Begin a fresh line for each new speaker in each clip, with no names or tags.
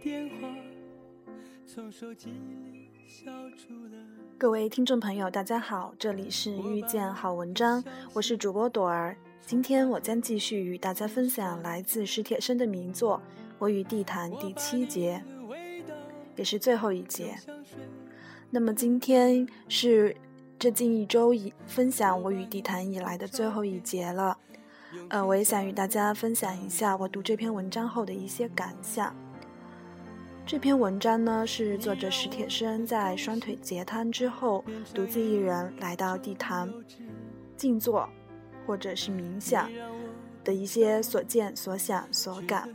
电话，从手机里笑出了各位听众朋友，大家好，这里是遇见好文章，我是主播朵儿。今天我将继续与大家分享来自史铁生的名作《我与地坛》第七节，也是最后一节。那么今天是这近一周以分享《我与地坛》以来的最后一节了。呃，我也想与大家分享一下我读这篇文章后的一些感想。这篇文章呢，是作者史铁生在双腿截瘫之后，独自一人来到地坛静坐，或者是冥想的一些所见所想所感。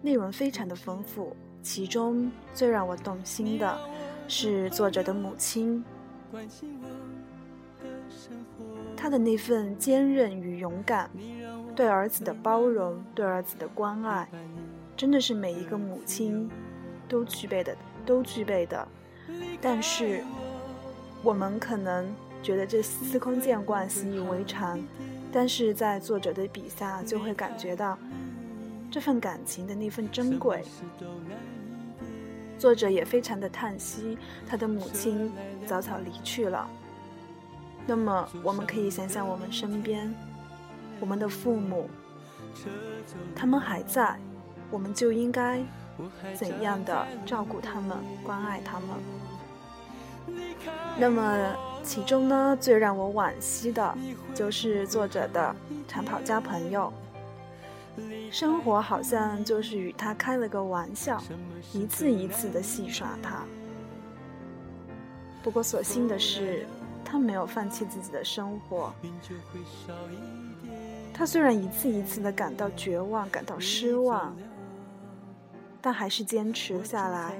内容非常的丰富，其中最让我动心的是作者的母亲。他的那份坚韧与勇敢，对儿子的包容，对儿子的关爱，真的是每一个母亲都具备的，都具备的。但是，我们可能觉得这司空见惯、习以为常，但是在作者的笔下，就会感觉到这份感情的那份珍贵。作者也非常的叹息，他的母亲早早离去了。那么，我们可以想想我们身边，我们的父母，他们还在，我们就应该怎样的照顾他们、关爱他们？那么，其中呢，最让我惋惜的就是作者的长跑家朋友，生活好像就是与他开了个玩笑，一次一次的戏耍他。不过，所幸的是。他没有放弃自己的生活。他虽然一次一次的感到绝望、感到失望，但还是坚持下来，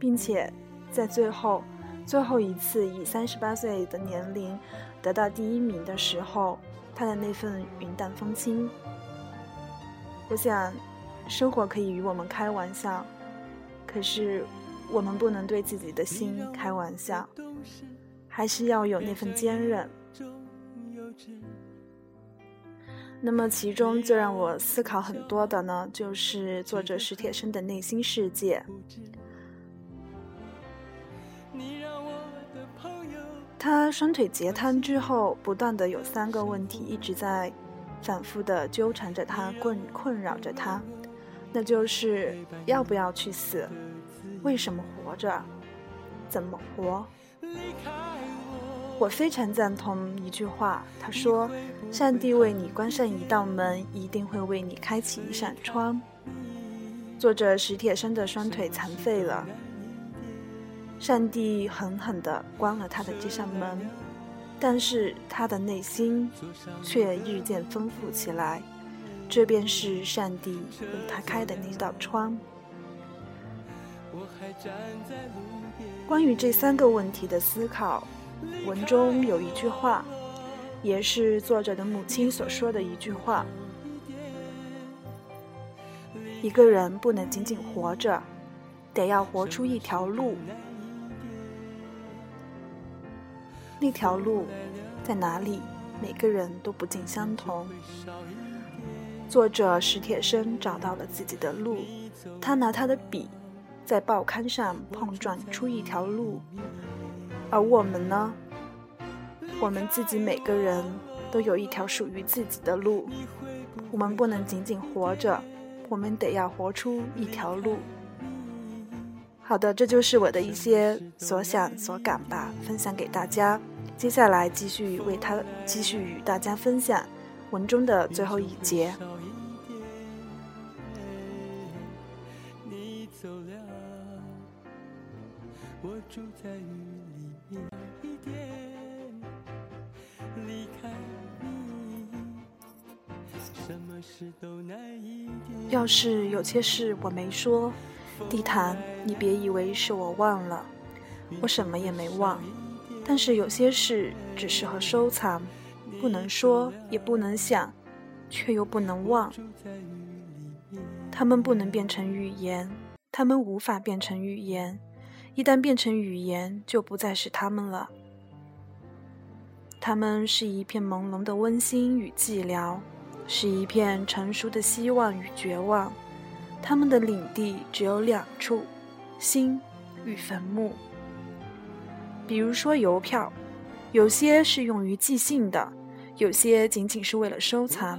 并且在最后、最后一次以三十八岁的年龄得到第一名的时候，他的那份云淡风轻。我想，生活可以与我们开玩笑，可是我们不能对自己的心开玩笑。还是要有那份坚韧。那么，其中最让我思考很多的呢，就是作者史铁生的内心世界。他双腿截瘫之后，不断的有三个问题一直在反复的纠缠着他，困困扰着他，那就是要不要去死？为什么活着？怎么活？我非常赞同一句话，他说：“上帝为你关上一道门，一定会为你开启一扇窗。”作者史铁生的双腿残废了，上帝狠狠地关了他的这扇门，但是他的内心却日渐丰富起来，这便是上帝为他开的那道窗。关于这三个问题的思考。文中有一句话，也是作者的母亲所说的一句话：一个人不能仅仅活着，得要活出一条路。那条路在哪里？每个人都不尽相同。作者史铁生找到了自己的路，他拿他的笔，在报刊上碰撞出一条路。而我们呢？我们自己每个人都有一条属于自己的路，我们不能仅仅活着，我们得要活出一条路。好的，这就是我的一些所想所感吧，分享给大家。接下来继续为他继续与大家分享文中的最后一节。你走了，我住在要是有些事我没说，地毯，你别以为是我忘了，我什么也没忘。但是有些事只适合收藏，不能说，也不能想，却又不能忘。它们不能变成语言，它们无法变成语言。一旦变成语言，就不再是它们了。它们是一片朦胧的温馨与寂寥。是一片成熟的希望与绝望，他们的领地只有两处：心与坟墓。比如说邮票，有些是用于寄信的，有些仅仅是为了收藏。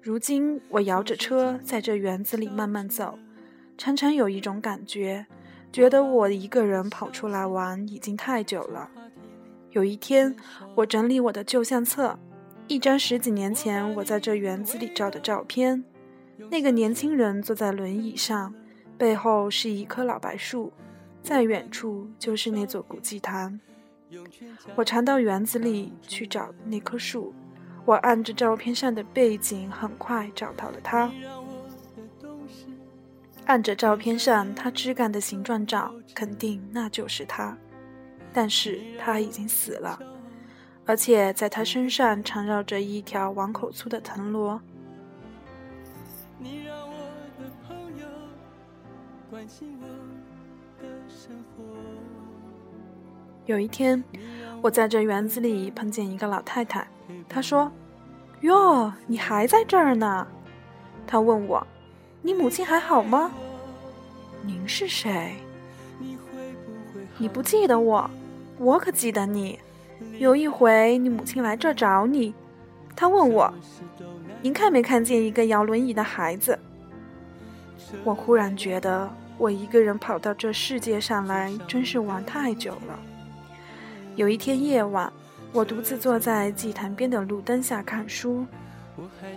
如今我摇着车在这园子里慢慢走，常常有一种感觉，觉得我一个人跑出来玩已经太久了。有一天，我整理我的旧相册，一张十几年前我在这园子里照的照片。那个年轻人坐在轮椅上，背后是一棵老白树，在远处就是那座古祭坛。我常到园子里去找那棵树，我按着照片上的背景，很快找到了它。按着照片上它枝干的形状找，肯定那就是它。但是他已经死了，而且在他身上缠绕着一条碗口粗的藤萝。有一天，我在这园子里碰见一个老太太，她说：“哟，你还在这儿呢？”她问我：“你母亲还好吗？”“您是谁？”“你不记得我？我可记得你。有一回，你母亲来这儿找你，她问我：‘您看没看见一个摇轮椅的孩子？’我忽然觉得。”我一个人跑到这世界上来，真是玩太久了。有一天夜晚，我独自坐在祭坛边的路灯下看书，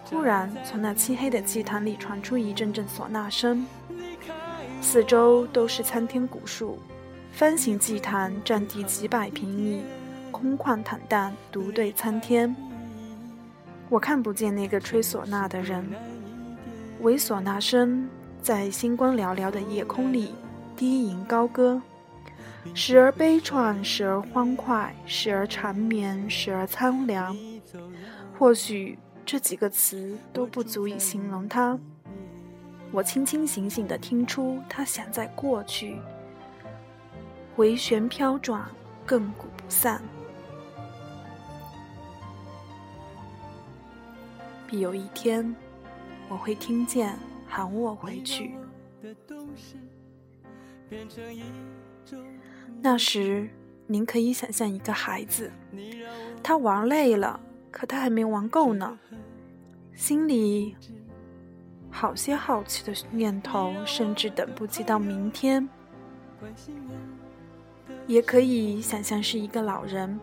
忽然从那漆黑的祭坛里传出一阵阵唢呐声。四周都是参天古树，方形祭坛占地几百平米，空旷坦荡，独对参天。我看不见那个吹唢呐的人，唯唢呐声。在星光寥寥的夜空里低吟高歌，时而悲怆，时而欢快，时而缠绵，时而苍凉。或许这几个词都不足以形容他。我清清醒醒地听出他想在过去，回旋飘转，亘古不散。必有一天，我会听见。喊我回去。那时，您可以想象一个孩子，他玩累了，可他还没玩够呢，心里好些好奇的念头，甚至等不及到明天。也可以想象是一个老人，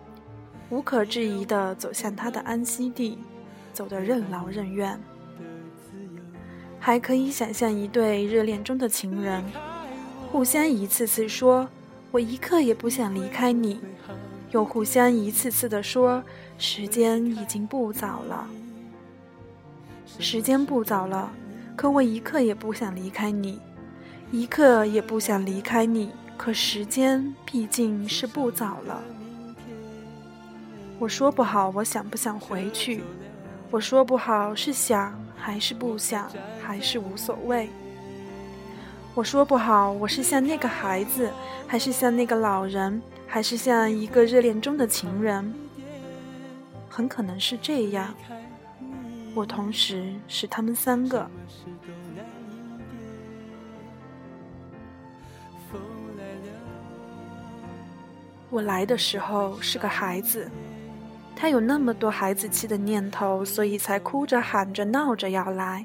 无可置疑的走向他的安息地，走得任劳任怨。还可以想象一对热恋中的情人，互相一次次说“我一刻也不想离开你”，又互相一次次的说“时间已经不早了，时间不早了，可我一刻也不想离开你，一刻也不想离开你，可时间毕竟是不早了。”我说不好，我想不想回去？我说不好，是想。还是不想，还是无所谓。我说不好，我是像那个孩子，还是像那个老人，还是像一个热恋中的情人？很可能是这样。我同时是他们三个。我来的时候是个孩子。他有那么多孩子气的念头，所以才哭着喊着闹着要来。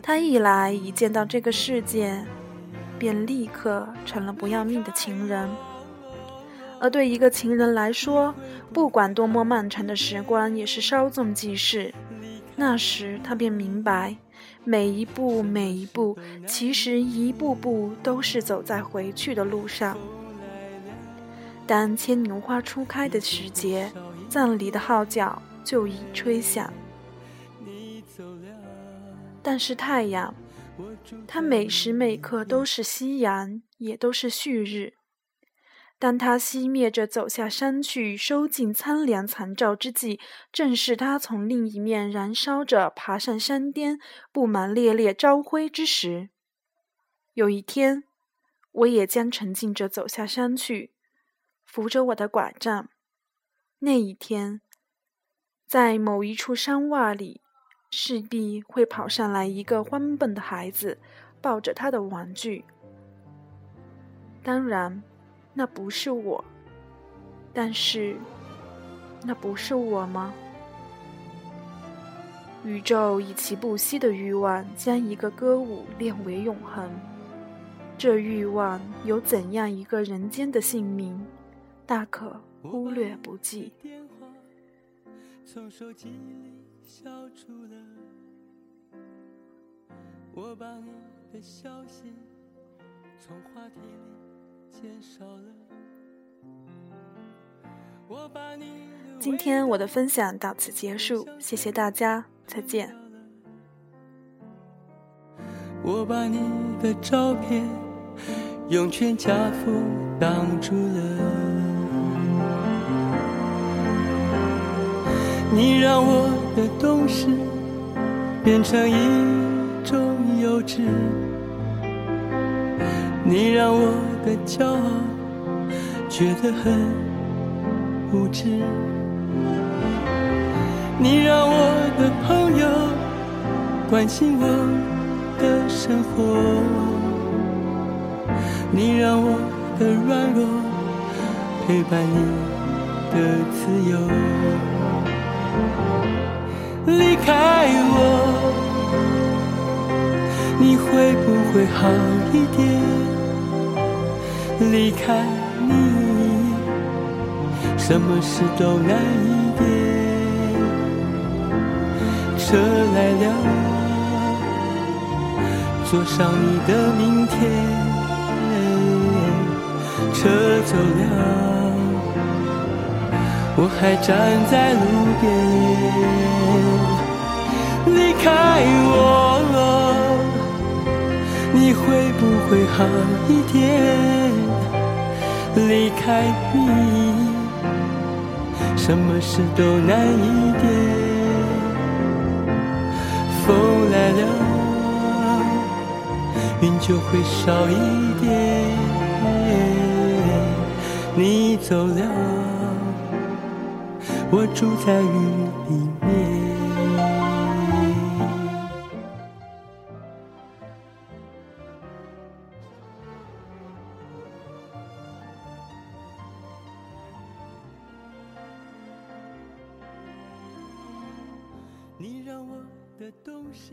他一来，一见到这个世界，便立刻成了不要命的情人。而对一个情人来说，不管多么漫长的时光，也是稍纵即逝。那时他便明白，每一步每一步，其实一步步都是走在回去的路上。当牵牛花初开的时节。葬礼的号角就已吹响，但是太阳，它每时每刻都是夕阳，也都是旭日。当它熄灭着走下山去，收尽苍凉残照之际，正是它从另一面燃烧着爬上山巅，布满烈烈朝晖之时。有一天，我也将沉静着走下山去，扶着我的拐杖。那一天，在某一处山洼里，
势必会跑上来一个欢蹦的孩子，抱着他的玩具。当然，那不是我。但是，那不是我吗？宇宙以其不息的欲望将一个歌舞练为永恒。这欲望有怎样一个人间的姓名，大可忽略不计。从手机里消除了，我把你的消息从话题里减少了。今天我的分享到此结束，谢谢大家，再见。我把你的照片用全家福挡住了，你让我的懂事变成一种幼稚，你让我的骄傲觉得很。无知，你让我的朋友关心我的生活，你让我的软弱陪伴你的自由。离开？我，你会不会好一点？离开？你。什么事都难一点。车来了，坐上你的明天。车走了，我还站在路边。离开我，你会不会好一点？离开你。什么事都难一点，风来了，云就会少一点。你走了，我住在雨里面。懂事。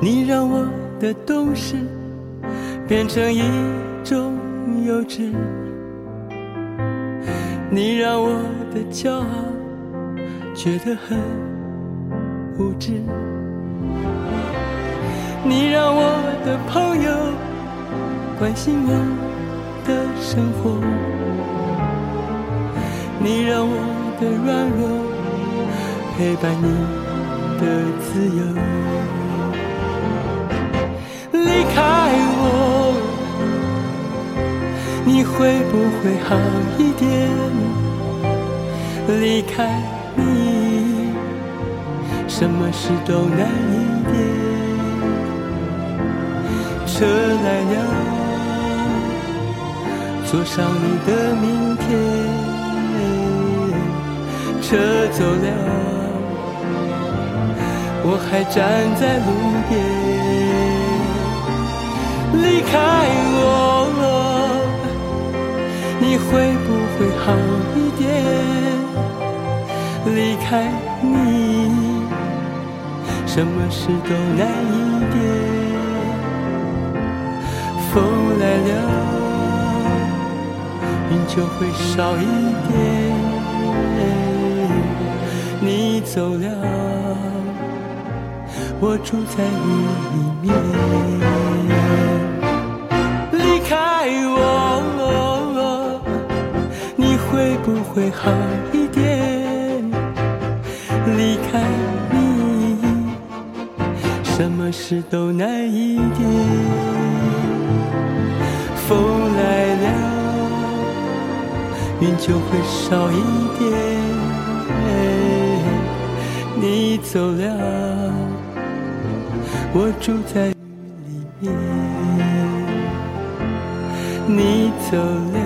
你让我的懂事变成一种幼稚，你让我的骄傲觉得很无知。你让我的朋关心我的生活，你让我的软弱陪伴你的自由。离开我，你会不会好一点？离开你，什么事都难一点。车来了，坐上你的明天。车走了，我还站在路边。离开我，你会不会好一点？离开你，什么事都难一点。就会少一点。你走了，我住在雨里面。离开我，你会不会好一点？离开你，什么事都难一点。云就会少一点。你走了，我住在雨里面。你走了，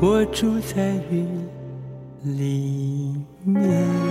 我住在雨里面。